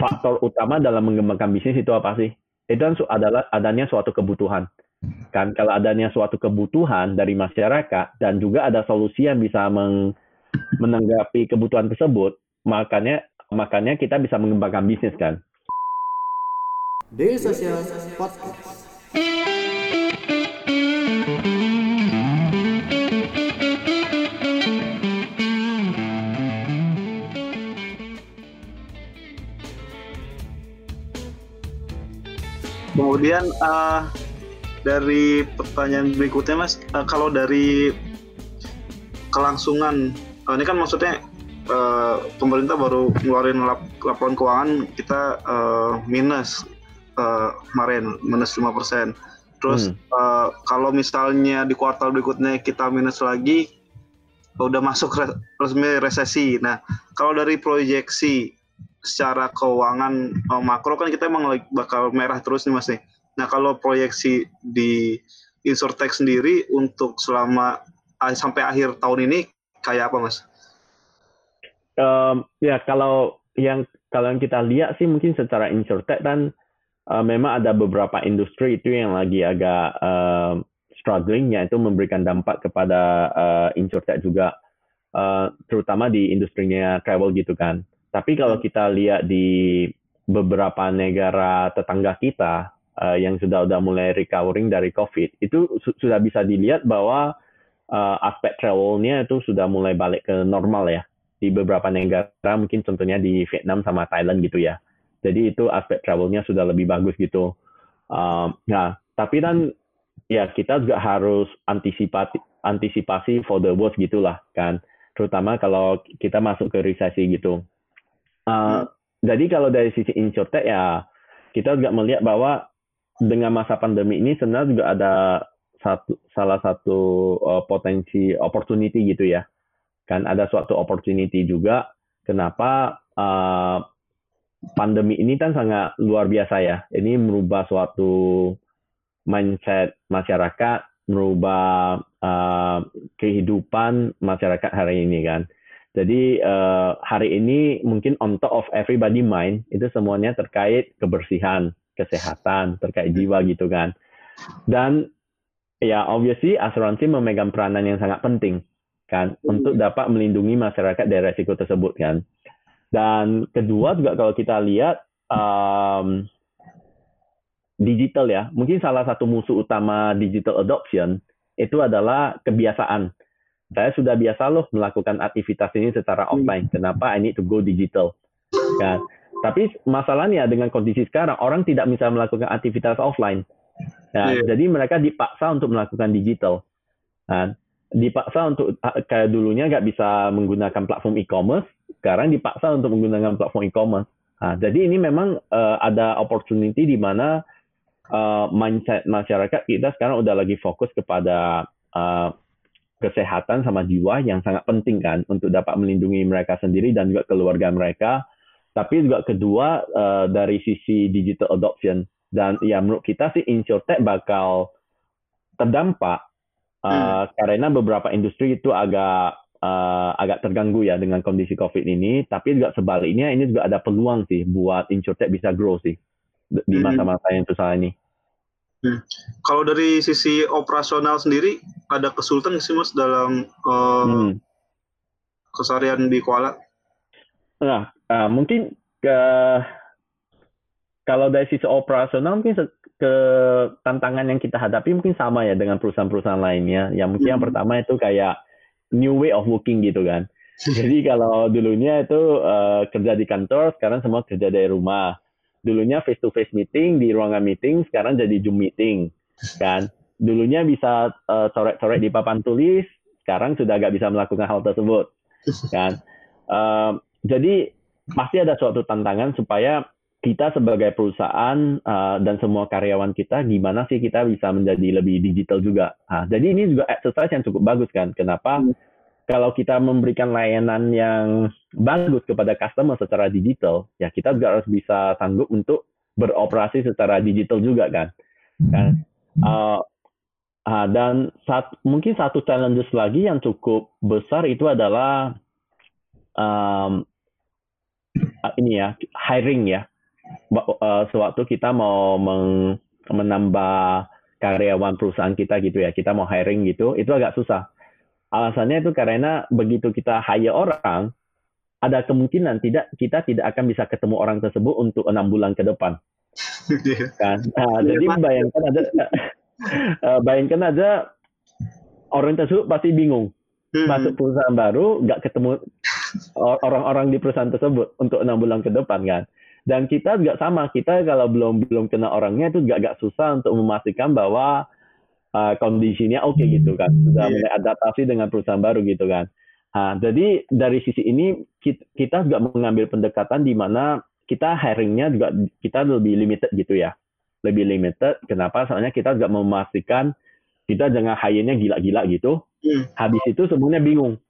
faktor utama dalam mengembangkan bisnis itu apa sih? Itu kan adalah adanya suatu kebutuhan. Kan kalau adanya suatu kebutuhan dari masyarakat dan juga ada solusi yang bisa meng, menanggapi kebutuhan tersebut, makanya makanya kita bisa mengembangkan bisnis kan. Desa Podcast. Kemudian uh, dari pertanyaan berikutnya mas, uh, kalau dari kelangsungan, uh, ini kan maksudnya uh, pemerintah baru ngeluarin lap laporan keuangan kita uh, minus uh, kemarin minus lima persen. Terus hmm. uh, kalau misalnya di kuartal berikutnya kita minus lagi, udah masuk resmi resesi. Nah, kalau dari proyeksi secara keuangan uh, makro kan kita emang bakal merah terus nih mas nih. Nah kalau proyeksi di Insurtech sendiri untuk selama sampai akhir tahun ini kayak apa mas? Um, ya kalau yang kalau yang kita lihat sih mungkin secara Insurtech dan uh, memang ada beberapa industri itu yang lagi agak uh, struggling yaitu memberikan dampak kepada uh, Insurtech juga uh, terutama di industrinya travel gitu kan. Tapi kalau hmm. kita lihat di beberapa negara tetangga kita uh, yang sudah sudah mulai recovering dari COVID, itu su sudah bisa dilihat bahwa uh, aspek travelnya itu sudah mulai balik ke normal ya di beberapa negara, mungkin contohnya di Vietnam sama Thailand gitu ya. Jadi itu aspek travelnya sudah lebih bagus gitu. Uh, nah, tapi kan ya kita juga harus antisipasi antisipasi for the worst gitulah kan, terutama kalau kita masuk ke resesi gitu. Uh, jadi kalau dari sisi insurtech ya kita juga melihat bahwa dengan masa pandemi ini sebenarnya juga ada satu salah satu uh, potensi opportunity gitu ya. Kan ada suatu opportunity juga. Kenapa uh, pandemi ini kan sangat luar biasa ya. Ini merubah suatu mindset masyarakat merubah uh, kehidupan masyarakat hari ini kan jadi uh, hari ini mungkin on top of everybody mind itu semuanya terkait kebersihan, kesehatan, terkait jiwa gitu kan. Dan ya obviously asuransi memegang peranan yang sangat penting kan untuk dapat melindungi masyarakat dari resiko tersebut kan. Dan kedua juga kalau kita lihat um, digital ya, mungkin salah satu musuh utama digital adoption itu adalah kebiasaan saya sudah biasa loh melakukan aktivitas ini secara hmm. offline. Kenapa I need to go digital? Kan? Tapi masalahnya dengan kondisi sekarang orang tidak bisa melakukan aktivitas offline. Nah, yeah. Jadi mereka dipaksa untuk melakukan digital. Nah, dipaksa untuk kayak dulunya nggak bisa menggunakan platform e-commerce, sekarang dipaksa untuk menggunakan platform e-commerce. Nah, jadi ini memang uh, ada opportunity di mana uh, mindset masyarakat kita sekarang udah lagi fokus kepada uh, kesehatan sama jiwa yang sangat penting kan untuk dapat melindungi mereka sendiri dan juga keluarga mereka. Tapi juga kedua uh, dari sisi digital adoption dan ya menurut kita sih insurtech bakal terdampak uh, hmm. karena beberapa industri itu agak uh, agak terganggu ya dengan kondisi COVID ini. Tapi juga sebaliknya ini juga ada peluang sih buat insurtech bisa grow sih di hmm. masa-masa yang susah ini. Hmm. Kalau dari sisi operasional sendiri ada kesulitan sih mas dalam uh, hmm. keseharian di Kuala? Nah, uh, mungkin ke kalau dari sisi operasional mungkin ke tantangan yang kita hadapi mungkin sama ya dengan perusahaan-perusahaan lainnya. Yang mungkin hmm. yang pertama itu kayak new way of working gitu kan. Jadi kalau dulunya itu uh, kerja di kantor, sekarang semua kerja dari rumah dulunya face to face meeting di ruangan meeting sekarang jadi zoom meeting kan dulunya bisa uh, coret-coret di papan tulis sekarang sudah agak bisa melakukan hal tersebut kan uh, jadi pasti ada suatu tantangan supaya kita sebagai perusahaan uh, dan semua karyawan kita gimana sih kita bisa menjadi lebih digital juga. Nah, jadi ini juga exercise yang cukup bagus kan. Kenapa? Hmm kalau kita memberikan layanan yang bagus kepada customer secara digital, ya kita juga harus bisa sanggup untuk beroperasi secara digital juga kan. kan? Uh, uh, dan saat, mungkin satu challenges lagi yang cukup besar itu adalah um, uh, ini ya hiring ya. Uh, sewaktu kita mau meng, menambah karyawan perusahaan kita gitu ya, kita mau hiring gitu, itu agak susah. Alasannya itu karena begitu kita hire orang, ada kemungkinan tidak kita tidak akan bisa ketemu orang tersebut untuk enam bulan ke depan. Iya. kan? Nah, jadi bayangkan ada uh, bayangkan aja orang tersebut pasti bingung. Hmm. masuk perusahaan baru nggak ketemu orang-orang di perusahaan tersebut untuk enam bulan ke depan kan? Dan kita juga sama kita kalau belum belum kena orangnya itu agak susah untuk memastikan bahwa uh, kondisinya oke okay gitu kan? Sudah yeah. mulai adaptasi dengan perusahaan baru gitu kan? Nah, jadi dari sisi ini kita, kita juga mengambil pendekatan di mana kita hiringnya juga kita lebih limited gitu ya lebih limited kenapa soalnya kita juga memastikan kita jangan hire-nya gila-gila gitu Hmm. Habis itu semuanya bingung.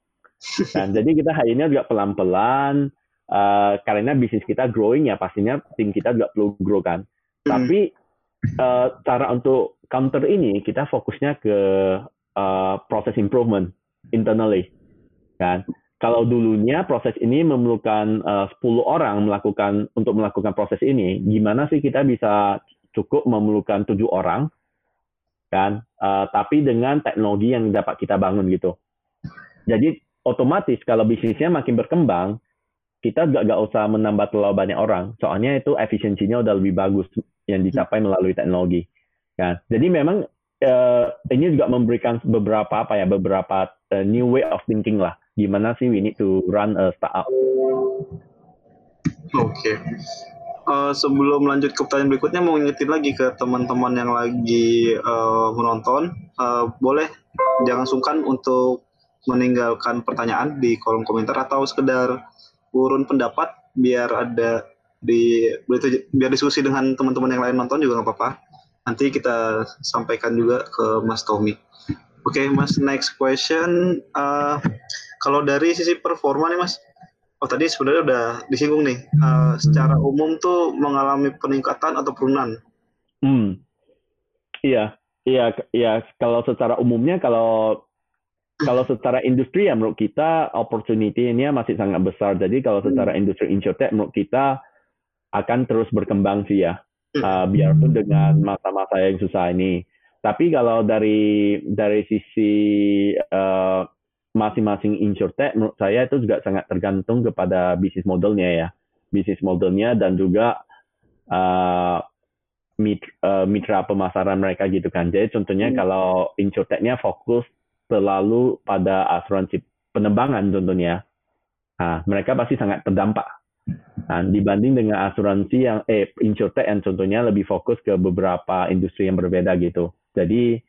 Dan jadi kita hanya juga pelan-pelan uh, karena bisnis kita growing ya pastinya tim kita juga perlu grow kan. Hmm. Tapi uh, cara untuk counter ini kita fokusnya ke uh, proses improvement internally kan. Kalau dulunya proses ini memerlukan uh, 10 orang melakukan untuk melakukan proses ini, gimana sih kita bisa cukup memerlukan tujuh orang kan? Uh, tapi dengan teknologi yang dapat kita bangun gitu. Jadi otomatis kalau bisnisnya makin berkembang kita gak, gak usah menambah terlalu banyak orang. Soalnya itu efisiensinya udah lebih bagus yang dicapai melalui teknologi kan? Jadi memang uh, ini juga memberikan beberapa apa ya beberapa uh, new way of thinking lah. Gimana sih we need to run a startup? Oke. okay uh, sebelum lanjut ke pertanyaan berikutnya mau ngingetin lagi ke teman-teman yang lagi uh, menonton. Uh, boleh jangan sungkan untuk meninggalkan pertanyaan di kolom komentar atau sekedar urun pendapat biar ada di biar diskusi dengan teman-teman yang lain nonton juga nggak apa-apa. Nanti kita sampaikan juga ke Mas Tommy. Oke okay, Mas next question. Uh, kalau dari sisi performa nih Mas oh tadi sebenarnya udah disinggung nih uh, secara umum tuh mengalami peningkatan atau penurunan. Hmm, iya, iya, iya. Kalau secara umumnya kalau kalau secara industri ya menurut kita opportunity ini masih sangat besar. Jadi kalau hmm. secara industri insurtech menurut kita akan terus berkembang sih ya, uh, biarpun dengan masa-masa yang susah ini. Tapi kalau dari dari sisi uh, masing-masing insurtech menurut saya itu juga sangat tergantung kepada bisnis modelnya ya. Bisnis modelnya dan juga uh, mitra, uh, mitra pemasaran mereka gitu kan. Jadi contohnya hmm. kalau insurtechnya fokus terlalu pada asuransi penerbangan contohnya. Nah, mereka pasti sangat terdampak. Nah, dibanding dengan asuransi yang eh insurtech yang contohnya lebih fokus ke beberapa industri yang berbeda gitu. Jadi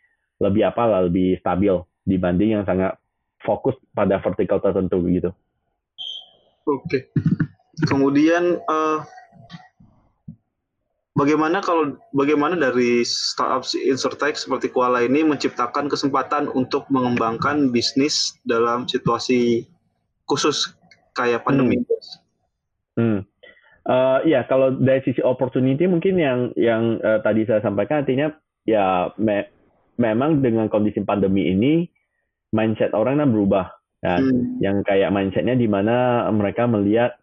lebih apa lebih stabil dibanding yang sangat fokus pada vertikal tertentu gitu. Oke. Kemudian uh, bagaimana kalau bagaimana dari startup insurtech seperti Kuala ini menciptakan kesempatan untuk mengembangkan bisnis dalam situasi khusus kayak pandemi? Hmm. hmm. Uh, ya kalau dari sisi opportunity mungkin yang yang uh, tadi saya sampaikan artinya ya me memang dengan kondisi pandemi ini mindset orang kan berubah. Kan? Hmm. yang kayak mindsetnya di mana mereka melihat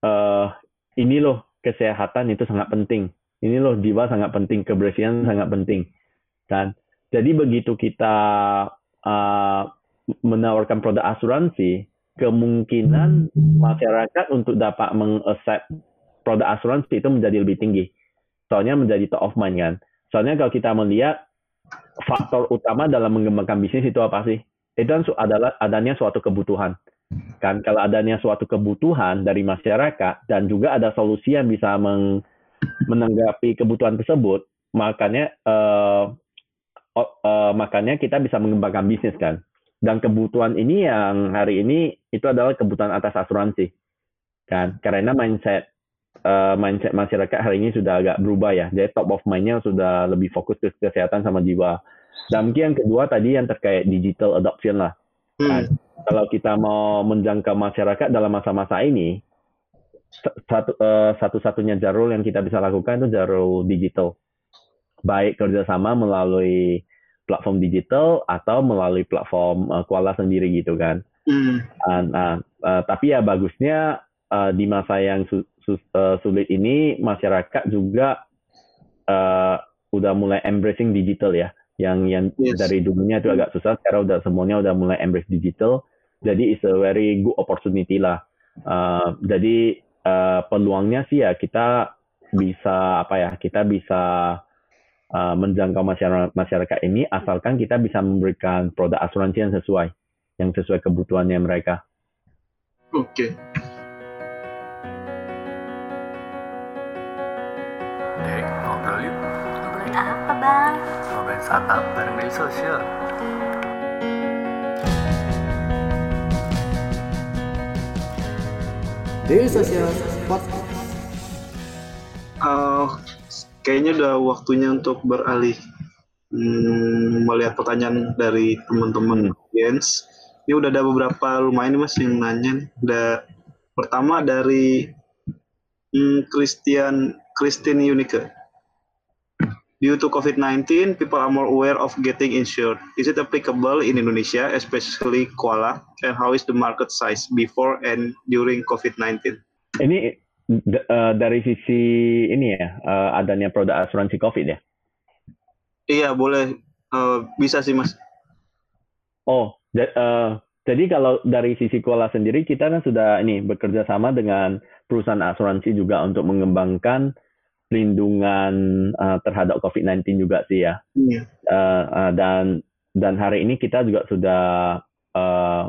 uh, ini loh kesehatan itu sangat penting. Ini loh jiwa sangat penting kebersihan sangat penting. Kan? Jadi begitu kita uh, menawarkan produk asuransi kemungkinan masyarakat untuk dapat mengaccept produk asuransi itu menjadi lebih tinggi. Soalnya menjadi top of mind kan. Soalnya kalau kita melihat faktor utama dalam mengembangkan bisnis itu apa sih? Itu kan adalah adanya suatu kebutuhan. Kan kalau adanya suatu kebutuhan dari masyarakat dan juga ada solusi yang bisa meng, menanggapi kebutuhan tersebut, makanya uh, uh, makanya kita bisa mengembangkan bisnis kan. Dan kebutuhan ini yang hari ini itu adalah kebutuhan atas asuransi. Kan? Karena mindset uh, mindset masyarakat hari ini sudah agak berubah ya. Jadi top of mind-nya sudah lebih fokus ke kesehatan sama jiwa. Dan mungkin yang kedua tadi yang terkait digital adoption lah. Hmm. Nah, kalau kita mau menjangkau masyarakat dalam masa-masa ini, satu uh, satu-satunya jalur yang kita bisa lakukan itu jalur digital. Baik kerjasama melalui platform digital atau melalui platform uh, Kuala sendiri gitu kan. Hmm. Nah, uh, tapi ya bagusnya uh, di masa yang su uh, sulit ini masyarakat juga uh, udah mulai embracing digital ya. Yang yang yes. dari dulunya itu agak susah, sekarang udah semuanya udah mulai embrace digital. Jadi it's a very good opportunity lah. Uh, jadi uh, peluangnya sih ya kita bisa apa ya kita bisa uh, menjangkau masyarakat masyarakat ini asalkan kita bisa memberikan produk asuransi yang sesuai yang sesuai kebutuhannya mereka. Oke. Okay. Apa, Bang? Ngobrolin startup bareng media sosial. Daily Social Podcast. Uh, kayaknya udah waktunya untuk beralih hmm, melihat pertanyaan dari teman-teman audiens. Ini udah ada beberapa lumayan nih mas yang nanya. Udah pertama dari hmm, Christian Christine Unique. Due to COVID-19, people are more aware of getting insured. Is it applicable in Indonesia, especially koala? And how is the market size before and during COVID-19? Ini uh, dari sisi ini ya, uh, adanya produk asuransi COVID ya? Iya, boleh. Uh, bisa sih, Mas. Oh, uh, jadi kalau dari sisi koala sendiri, kita kan sudah ini bekerja sama dengan perusahaan asuransi juga untuk mengembangkan pelindungan uh, terhadap COVID-19 juga sih ya. Yeah. Uh, uh, dan dan hari ini kita juga sudah uh,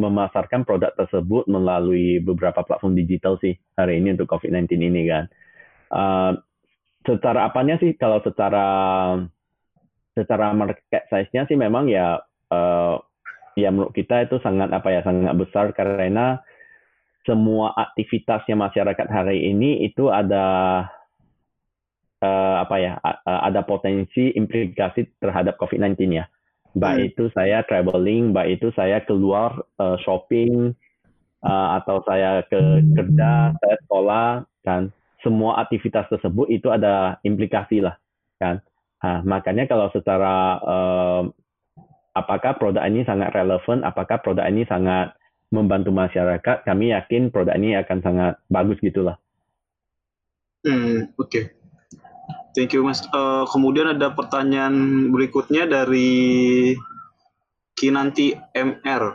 memasarkan produk tersebut melalui beberapa platform digital sih hari ini untuk COVID-19 ini kan. Uh, secara apanya sih kalau secara secara market size-nya sih memang ya uh, ya menurut kita itu sangat apa ya sangat besar karena semua aktivitasnya masyarakat hari ini itu ada uh, apa ya uh, ada potensi implikasi terhadap COVID-19 ya. Baik hmm. itu saya traveling, baik itu saya keluar uh, shopping uh, atau saya ke kerja, saya sekolah kan semua aktivitas tersebut itu ada implikasi lah kan. Nah, makanya kalau secara uh, apakah produk ini sangat relevan, apakah produk ini sangat membantu masyarakat, kami yakin produk ini akan sangat bagus gitulah. Hmm, oke. Okay. Thank you Mas. Uh, kemudian ada pertanyaan berikutnya dari Kinanti MR.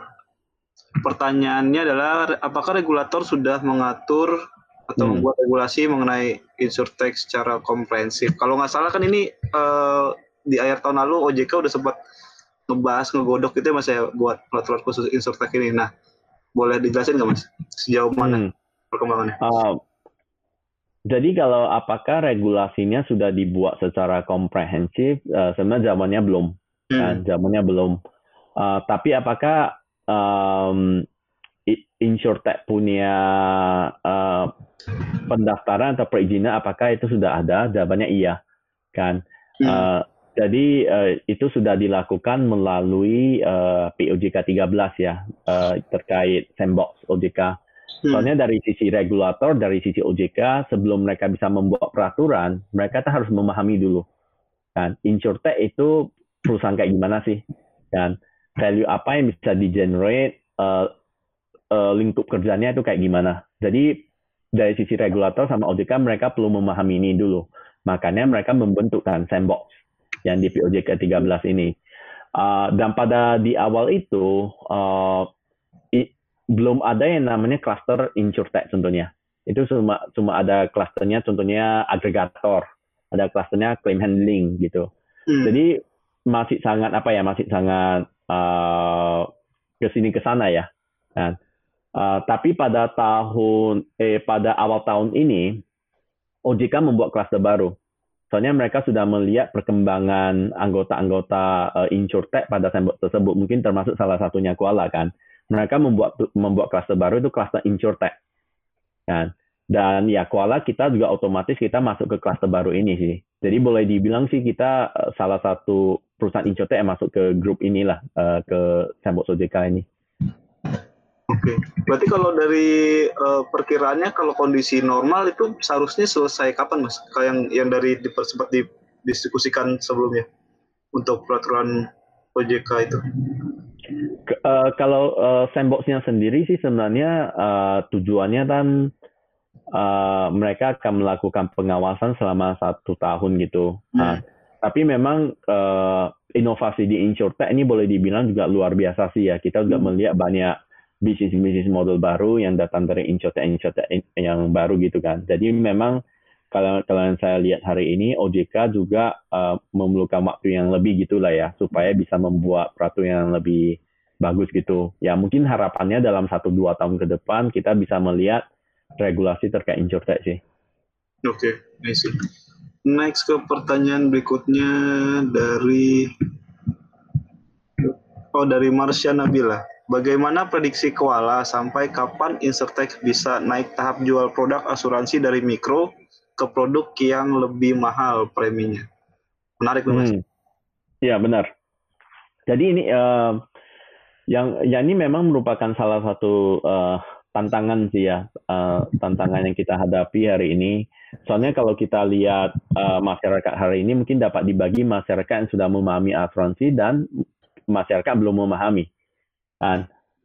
Pertanyaannya adalah apakah regulator sudah mengatur atau hmm. membuat regulasi mengenai insurtech secara komprehensif? Kalau nggak salah kan ini uh, di akhir tahun lalu OJK udah sempat ngebahas ngegodok gitu ya mas ya buat peraturan khusus insurtech ini. Nah, boleh dijelasin nggak mas sejauh mana hmm. perkembangannya? Uh, jadi kalau apakah regulasinya sudah dibuat secara komprehensif, uh, sebenarnya zamannya belum, hmm. kan? zamannya belum. Uh, tapi apakah um, insurtech punya uh, pendaftaran atau perizinan? Apakah itu sudah ada? Jawabannya iya, kan. Hmm. Uh, jadi uh, itu sudah dilakukan melalui uh, POJK 13 ya uh, terkait sandbox OJK. Soalnya dari sisi regulator, dari sisi OJK, sebelum mereka bisa membuat peraturan, mereka tuh harus memahami dulu. Kan, insurtech itu perusahaan kayak gimana sih? Dan value apa yang bisa di-generate, uh, uh, lingkup kerjanya itu kayak gimana. Jadi dari sisi regulator sama OJK mereka perlu memahami ini dulu. Makanya mereka membentukkan sandbox yang di POJK 13 ini. Uh, dan pada di awal itu uh, belum ada yang namanya cluster insurtech contohnya. Itu cuma cuma ada clusternya contohnya agregator, ada clusternya claim handling gitu. Hmm. Jadi masih sangat apa ya, masih sangat uh, ke sini ke sana ya. Kan? Uh, tapi pada tahun eh pada awal tahun ini OJK membuat cluster baru. Soalnya mereka sudah melihat perkembangan anggota-anggota uh, insurtech pada sandbox tersebut, mungkin termasuk salah satunya Kuala kan mereka membuat membuat klaster baru itu klaster insurtech. Kan? Dan ya Kuala kita juga otomatis kita masuk ke klaster baru ini sih. Jadi boleh dibilang sih kita uh, salah satu perusahaan insurtech yang masuk ke grup inilah uh, ke Sandbox OJK ini. Oke, berarti kalau dari uh, perkiraannya kalau kondisi normal itu seharusnya selesai kapan mas? Kayak yang yang dari sempat didiskusikan sebelumnya untuk peraturan OJK itu? Uh, kalau uh, sandboxnya sendiri sih sebenarnya uh, tujuannya kan uh, mereka akan melakukan pengawasan selama satu tahun gitu. Hmm. Nah, tapi memang uh, inovasi di insurtech ini boleh dibilang juga luar biasa sih ya. Kita juga Hmm. melihat banyak bisnis-bisnis model baru yang datang dari insurtech insurtech yang baru gitu kan. Jadi memang kalau kalau saya lihat hari ini OJK juga uh, memerlukan waktu yang lebih gitulah ya supaya bisa membuat peraturan yang lebih bagus gitu. Ya mungkin harapannya dalam satu dua tahun ke depan kita bisa melihat regulasi terkait insurtech sih. Oke, I see. Next ke pertanyaan berikutnya dari Oh dari Marsha Nabila. Bagaimana prediksi Koala sampai kapan Insurtech bisa naik tahap jual produk asuransi dari mikro ke produk yang lebih mahal preminya? Menarik nih, Mas. Hmm. Ya benar. Jadi ini eh, yang ya ini memang merupakan salah satu eh, tantangan sih ya eh, tantangan yang kita hadapi hari ini. Soalnya kalau kita lihat eh, masyarakat hari ini mungkin dapat dibagi masyarakat yang sudah memahami asuransi dan masyarakat belum memahami.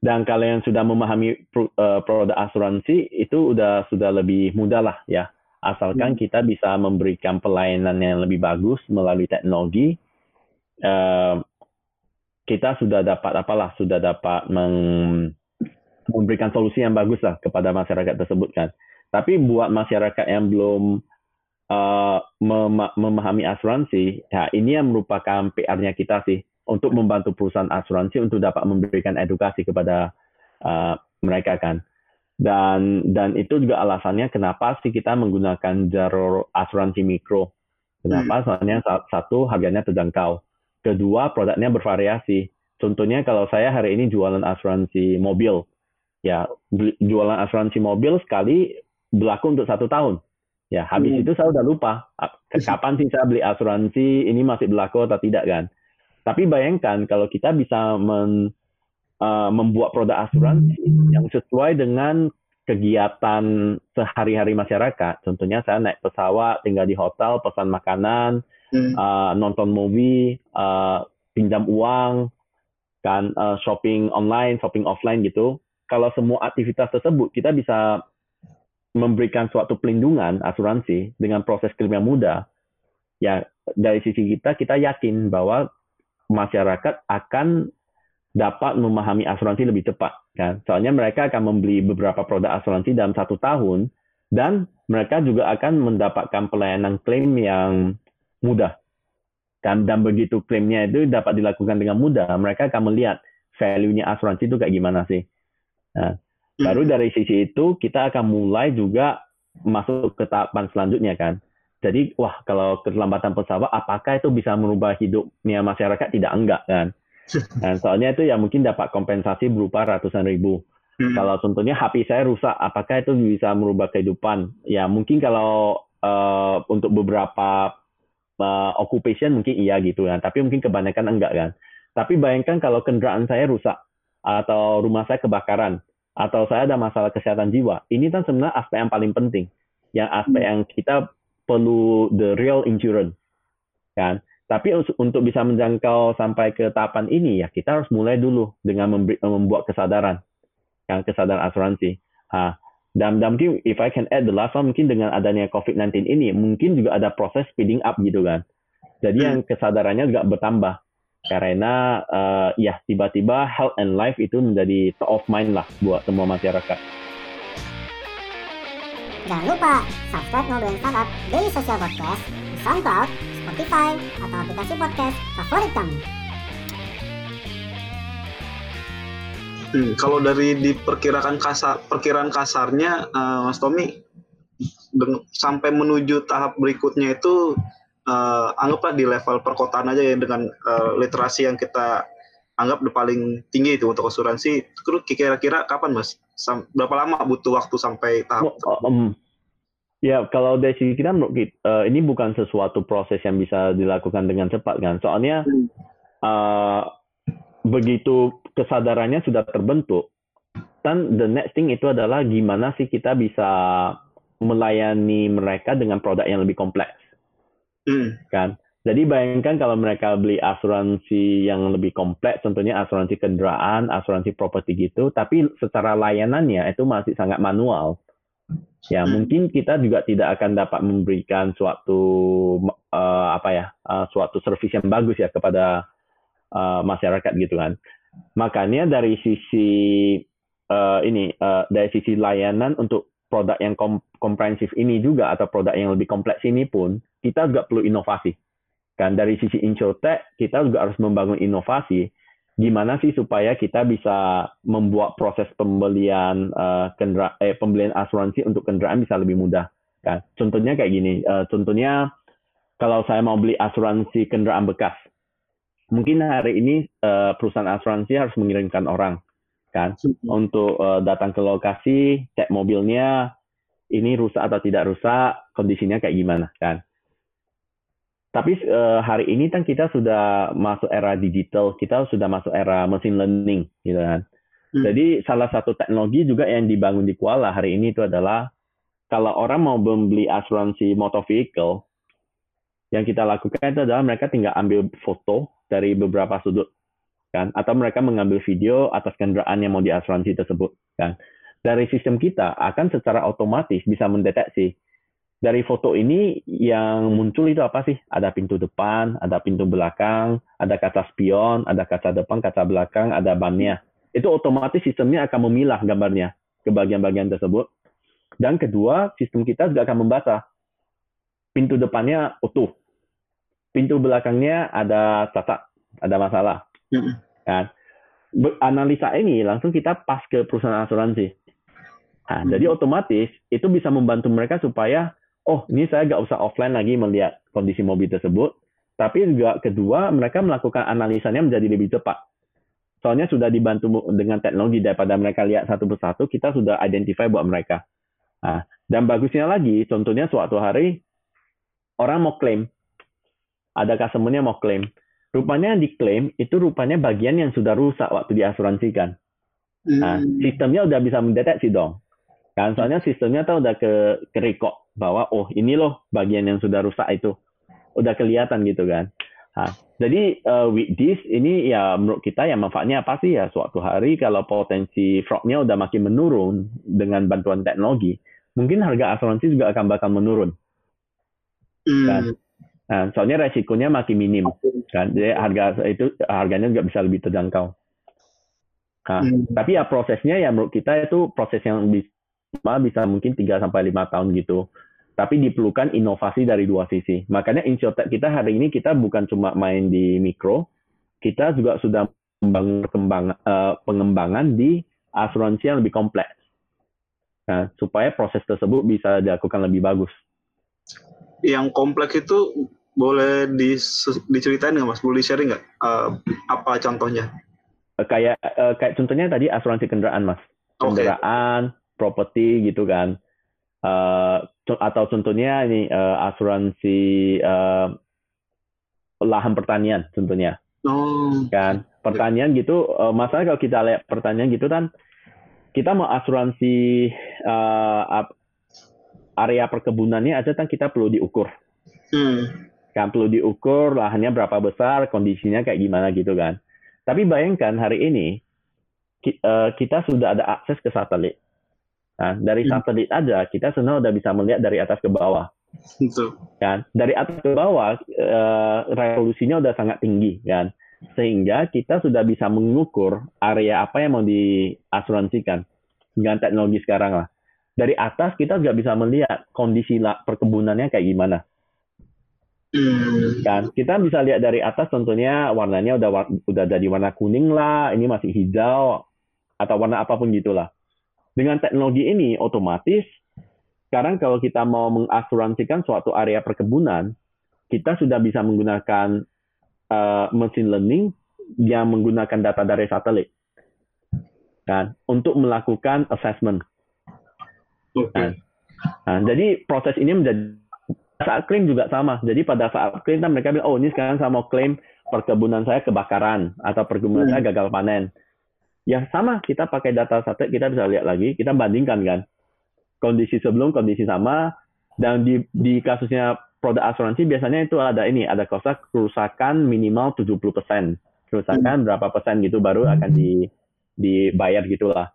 Dan kalau yang sudah memahami pro- produk asuransi itu udah sudah lebih mudah lah ya. Asalkan kita bisa memberikan pelayanan yang lebih bagus melalui teknologi, eh, kita sudah dapat apalah sudah dapat meng- memberikan solusi yang bagus lah kepada masyarakat tersebut kan. Tapi buat masyarakat yang belum eh, mema- memahami asuransi, ya ini yang merupakan PR-nya kita sih untuk membantu perusahaan asuransi untuk dapat memberikan edukasi kepada eh, mereka kan. Dan dan itu juga alasannya kenapa sih kita menggunakan jalur asuransi mikro. Kenapa? Soalnya sa- satu harganya terjangkau. Kedua, produknya bervariasi. Contohnya kalau saya hari ini jualan asuransi mobil, ya jualan asuransi mobil sekali berlaku untuk satu tahun. Ya habis Hmm. itu saya udah lupa ke- kapan sih saya beli asuransi ini masih berlaku atau tidak kan. Tapi bayangkan kalau kita bisa men- eh, membuat produk asuransi yang sesuai dengan kegiatan sehari-hari masyarakat. Contohnya saya naik pesawat, tinggal di hotel, pesan makanan, Hmm. uh, nonton movie, uh, pinjam uang, kan uh, shopping online, shopping offline gitu. Kalau semua aktivitas tersebut kita bisa memberikan suatu pelindungan asuransi dengan proses klaim yang mudah, ya dari sisi kita kita yakin bahwa masyarakat akan dapat memahami asuransi lebih tepat kan. Soalnya mereka akan membeli beberapa produk asuransi dalam satu tahun dan mereka juga akan mendapatkan pelayanan klaim yang mudah. Dan, dan begitu klaimnya itu dapat dilakukan dengan mudah, mereka akan melihat value-nya asuransi itu kayak gimana sih. Nah, baru dari sisi itu kita akan mulai juga masuk ke tahapan selanjutnya kan. Jadi, wah kalau keterlambatan pesawat, apakah itu bisa merubah hidupnya masyarakat? Tidak enggak kan. Dan soalnya itu ya mungkin dapat kompensasi berupa ratusan ribu. Hmm. Kalau contohnya HP saya rusak, apakah itu bisa merubah kehidupan? Ya mungkin kalau eh, untuk beberapa uh, occupation mungkin iya gitu kan, tapi mungkin kebanyakan enggak kan. Tapi bayangkan kalau kendaraan saya rusak atau rumah saya kebakaran atau saya ada masalah kesehatan jiwa, ini kan sebenarnya aspek yang paling penting, yang aspek yang kita perlu the real insurance kan. Tapi untuk bisa menjangkau sampai ke tahapan ini ya kita harus mulai dulu dengan memberi, membuat kesadaran, yang kesadaran asuransi. Ha, dan, dan mungkin if I can add the last one mungkin dengan adanya COVID-19 ini mungkin juga ada proses speeding up gitu kan. Jadi yang kesadarannya juga bertambah karena eh, ya tiba-tiba health and life itu menjadi top of mind lah buat semua masyarakat. Jangan lupa subscribe Ngobrolin Startup Daily Social Podcast SoundCloud, Spotify, atau aplikasi podcast favorit kamu. Hmm, kalau dari diperkirakan kasar, perkiraan kasarnya, eh, Mas Tommy, deng- sampai menuju tahap berikutnya itu, eh, anggaplah di level perkotaan aja ya dengan eh, literasi yang kita anggap udah paling tinggi itu untuk asuransi. Terus kira-kira kapan, Mas? Sam- berapa lama butuh waktu sampai tahap? Oh, em, ya kalau dari sisi kita eh, ini bukan sesuatu proses yang bisa dilakukan dengan cepat kan. Soalnya eh, begitu kesadarannya sudah terbentuk, dan the next thing itu adalah gimana sih kita bisa melayani mereka dengan produk yang lebih kompleks Hmm, kan. Jadi bayangkan kalau mereka beli asuransi yang lebih kompleks, tentunya asuransi kendaraan, asuransi properti gitu, tapi secara layanannya itu masih sangat manual. Ya, hmm. mungkin kita juga tidak akan dapat memberikan suatu uh, apa ya, uh, suatu servis yang bagus ya kepada uh, masyarakat gitu kan. Makanya dari sisi uh, ini, uh, dari sisi layanan untuk produk yang kom komprehensif ini juga atau produk yang lebih kompleks ini pun kita juga perlu inovasi Kan dari sisi insurtech kita juga harus membangun inovasi gimana sih supaya kita bisa membuat proses pembelian uh, eh, pembelian asuransi untuk kendaraan bisa lebih mudah kan. Contohnya kayak gini, uh, contohnya kalau saya mau beli asuransi kendaraan bekas, mungkin hari ini uh, perusahaan asuransi harus mengirimkan orang kan untuk uh, datang ke lokasi, cek mobilnya, ini rusak atau tidak rusak, kondisinya kayak gimana kan. Tapi uh, hari ini kan kita sudah masuk era digital, kita sudah masuk era machine learning, gitu kan. Hmm. Jadi salah satu teknologi juga yang dibangun di Kuala hari ini itu adalah kalau orang mau membeli asuransi motor vehicle, yang kita lakukan itu adalah mereka tinggal ambil foto dari beberapa sudut, kan? Atau mereka mengambil video atas kendaraan yang mau diasuransi tersebut, kan? Dari sistem kita akan secara otomatis bisa mendeteksi dari foto ini yang muncul itu apa sih? Ada pintu depan, ada pintu belakang, ada kaca spion, ada kaca depan, kaca belakang, ada bannya. Itu otomatis sistemnya akan memilah gambarnya ke bagian-bagian tersebut. Dan kedua, sistem kita juga akan membaca. Pintu depannya utuh. Pintu belakangnya ada cacat, ada masalah. Kan? Analisa ini langsung kita pas ke perusahaan asuransi. Nah, jadi otomatis itu bisa membantu mereka supaya oh ini saya nggak usah offline lagi melihat kondisi mobil tersebut, tapi juga kedua mereka melakukan analisanya menjadi lebih cepat. Soalnya sudah dibantu dengan teknologi daripada mereka lihat satu persatu, kita sudah identify buat mereka. Nah, dan bagusnya lagi, contohnya suatu hari orang mau klaim, ada customer-nya mau klaim, rupanya yang diklaim itu rupanya bagian yang sudah rusak waktu diasuransikan. Nah, hmm. sistemnya udah bisa mendeteksi dong. Kan soalnya sistemnya tuh udah ke ke record bahwa oh ini loh bagian yang sudah rusak itu. Udah kelihatan gitu kan. Nah, jadi uh, with this ini ya menurut kita ya manfaatnya apa sih ya suatu hari kalau potensi fraudnya udah makin menurun dengan bantuan teknologi, mungkin harga asuransi juga akan bakal menurun. Hmm. Kan? Nah, soalnya resikonya makin minim kan. Jadi harga itu harganya juga bisa lebih terjangkau. Nah, hmm. tapi ya prosesnya ya menurut kita itu proses yang bisa mungkin 3 sampai 5 tahun gitu. Tapi diperlukan inovasi dari dua sisi. Makanya Insurtech kita hari ini kita bukan cuma main di mikro, kita juga sudah membangun uh, pengembangan di asuransi yang lebih kompleks. Nah, supaya proses tersebut bisa dilakukan lebih bagus. Yang kompleks itu boleh diceritain nggak mas? Boleh sharing nggak? Uh, apa contohnya? Uh, kayak uh, kayak contohnya tadi asuransi kendaraan mas. Kendaraan, okay properti gitu kan. Uh, atau contohnya ini uh, asuransi uh, lahan pertanian contohnya. Oh. Kan pertanian gitu uh, masalah kalau kita lihat pertanian gitu kan kita mau asuransi uh, area perkebunannya aja kan kita perlu diukur. Hmm. Kan perlu diukur lahannya berapa besar, kondisinya kayak gimana gitu kan. Tapi bayangkan hari ini kita sudah ada akses ke satelit. Nah, dari hmm. satelit aja kita sebenarnya udah bisa melihat dari atas ke bawah. Betul. Kan? Dari atas ke bawah uh, resolusinya udah sangat tinggi kan. Sehingga kita sudah bisa mengukur area apa yang mau diasuransikan dengan teknologi sekarang lah. Dari atas kita juga bisa melihat kondisi perkebunannya kayak gimana. Hmm. Kan kita bisa lihat dari atas tentunya warnanya udah udah dari warna kuning lah, ini masih hijau atau warna apa pun gitulah dengan teknologi ini otomatis sekarang kalau kita mau mengasuransikan suatu area perkebunan, kita sudah bisa menggunakan uh, machine learning yang menggunakan data dari satelit kan untuk melakukan assessment. Okay. Nah, nah, jadi proses ini menjadi saat klaim juga sama. Jadi pada saat klaim kan mereka bilang, oh ini sekarang saya mau klaim perkebunan saya kebakaran atau perkebunan hmm. saya gagal panen. Ya sama, kita pakai data satelit, kita bisa lihat lagi, kita bandingkan kan. Kondisi sebelum, kondisi sama, dan di, di kasusnya produk asuransi biasanya itu ada ini, ada kosa kerusakan minimal 70%. Kerusakan berapa persen gitu baru akan di dibayar gitulah.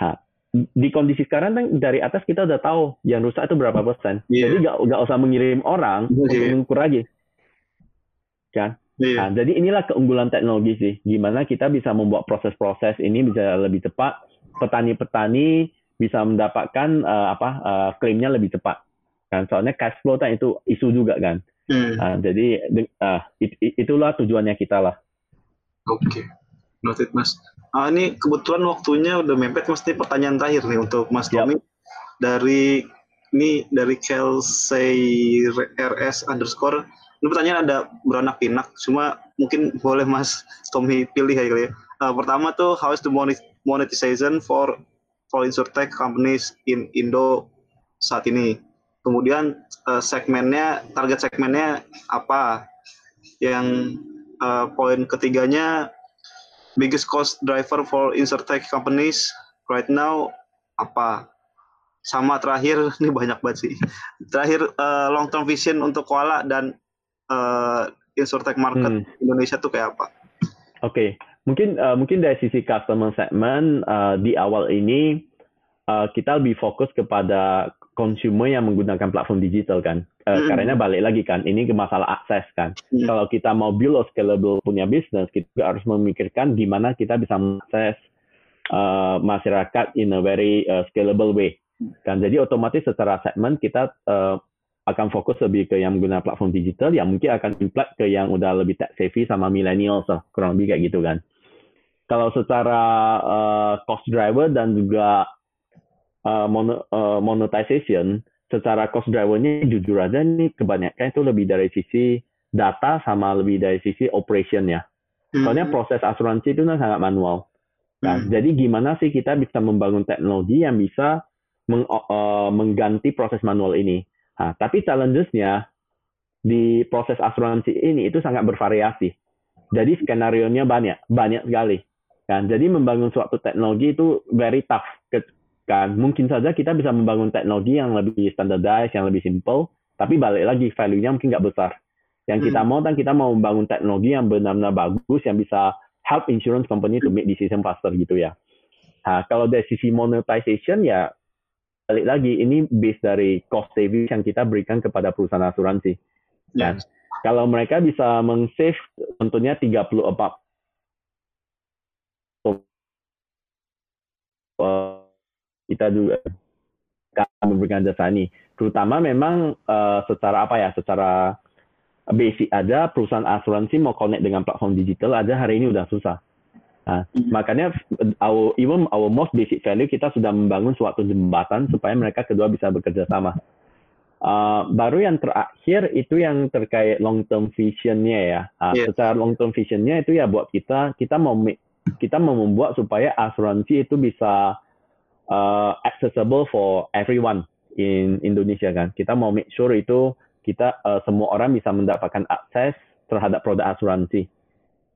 Nah, di kondisi sekarang kan dari atas kita udah tahu yang rusak itu berapa persen. Iya. Jadi nggak nggak usah mengirim orang Iya. untuk mengukur lagi. Kan? Iya. Nah, jadi inilah keunggulan teknologi sih. Gimana kita bisa membuat proses-proses ini bisa lebih cepat. Petani-petani bisa mendapatkan eh, apa eh, klaimnya lebih cepat. Kan soalnya cash flow kan itu isu juga kan. Hmm. Ah, jadi ah, it- it- itulah tujuannya kita lah. Oke, noted Mas. Ah, ini kebetulan waktunya udah mepet Mas. Ini pertanyaan terakhir nih untuk Mas. Tommy dari ini dari Kelsey RS underscore. Ini pertanyaan ada beranak pinak, cuma mungkin boleh Mas Tommy pilih ya kali ya. Ah, pertama tuh how is the monet- monetization for for insurtech companies in Indo saat ini? Kemudian eh, segmennya, target segmennya apa? Yang eh, poin ketiganya biggest cost driver for insurtech companies right now apa? Sama terakhir ini banyak banget sih. Terakhir eh, long term vision untuk Koala dan eh, insurtech market Hmm. Indonesia tuh kayak apa? Oke, mungkin eh, mungkin dari sisi customer segment eh, di awal ini eh, kita lebih fokus kepada consumer yang menggunakan platform digital kan. Eh, Mm-mm. Karena balik lagi kan, ini ke masalah akses kan. Hmm. Kalau kita mau build a scalable punya bisnis, kita juga harus memikirkan gimana kita bisa mengakses eh, masyarakat in a very eh, scalable way. Kan jadi otomatis secara segmen kita eh, akan fokus lebih ke yang menggunakan platform digital yang mungkin akan impact ke yang udah lebih tech savvy sama millennials lah, kurang lebih kayak gitu kan. Kalau secara eh, cost driver dan juga eh, mono- eh, monetization, secara cost drivernya jujur aja nih kebanyakan itu lebih dari sisi data sama lebih dari sisi operation ya. Soalnya Hmm. proses asuransi itu kan sangat manual. Nah, Hmm. jadi gimana sih kita bisa membangun teknologi yang bisa meng- eh, mengganti proses manual ini? Nah, tapi challenges-nya di proses asuransi ini itu sangat bervariasi. Jadi skenario-nya banyak, banyak sekali. Kan? Jadi membangun suatu teknologi itu very tough. Kan? Mungkin saja kita bisa membangun teknologi yang lebih standardized, yang lebih simple, tapi balik lagi value-nya mungkin nggak besar. Yang kita Hmm. mau kan kita mau membangun teknologi yang benar-benar bagus, yang bisa help insurance company to make decision faster gitu ya. Nah, kalau dari sisi monetization ya balik lagi ini base dari cost saving yang kita berikan kepada perusahaan asuransi. Ya. Kan? Kalau mereka bisa meng-save tentunya 34 eh, kita juga akan memberikan jasa ini. Terutama memang eh, secara apa ya, secara basic aja perusahaan asuransi mau connect dengan platform digital aja hari ini udah susah. Nah, Hmm. makanya our, even our most basic value kita sudah membangun suatu jembatan supaya mereka kedua bisa bekerja sama. Uh, baru yang terakhir itu yang terkait long term visionnya ya. Uh, Yeah. Secara long term visionnya itu ya buat kita kita mau kita mau membuat supaya asuransi itu bisa uh, accessible for everyone in Indonesia kan. Kita mau make sure itu kita uh, semua orang bisa mendapatkan akses terhadap produk asuransi.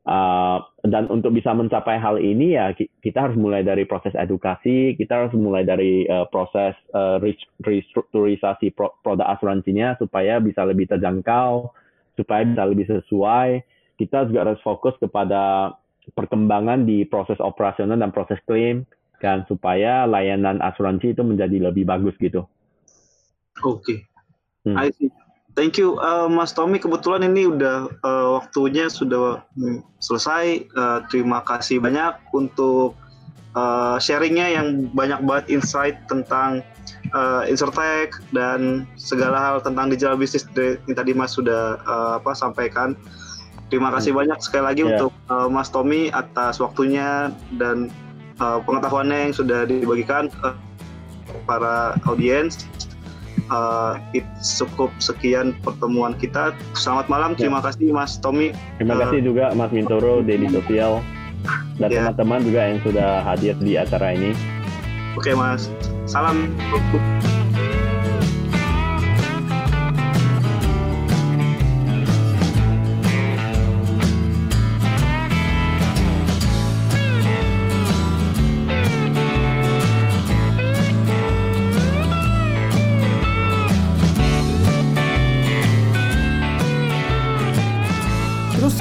Uh, dan untuk bisa mencapai hal ini ya ki- kita harus mulai dari proses edukasi, kita harus mulai dari uh, proses uh, res- restrukturisasi pro- produk asuransinya supaya bisa lebih terjangkau, supaya bisa lebih sesuai. Kita juga harus fokus kepada perkembangan di proses operasional dan proses klaim kan supaya layanan asuransi itu menjadi lebih bagus gitu. Oke. Hmm. I see. Thank you, uh, Mas Tommy. Kebetulan ini udah uh, waktunya sudah hmm, selesai. Uh, terima kasih banyak untuk uh, sharingnya yang banyak banget insight tentang uh, Insurtech dan segala hal tentang digital de- yang tadi Mas sudah uh, apa sampaikan. Terima kasih banyak sekali lagi Ya. untuk uh, Mas Tommy atas waktunya dan uh, pengetahuannya yang sudah dibagikan uh, para audiens. Uh, it, cukup sekian pertemuan kita. Selamat malam. Ya. Terima kasih Mas Tommy. Terima Uh, kasih juga Mas Mintoro, Daily Sosial, dan Ya. teman-teman juga yang sudah hadir di acara ini. Oke Mas. Salam.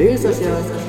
Social Podcast.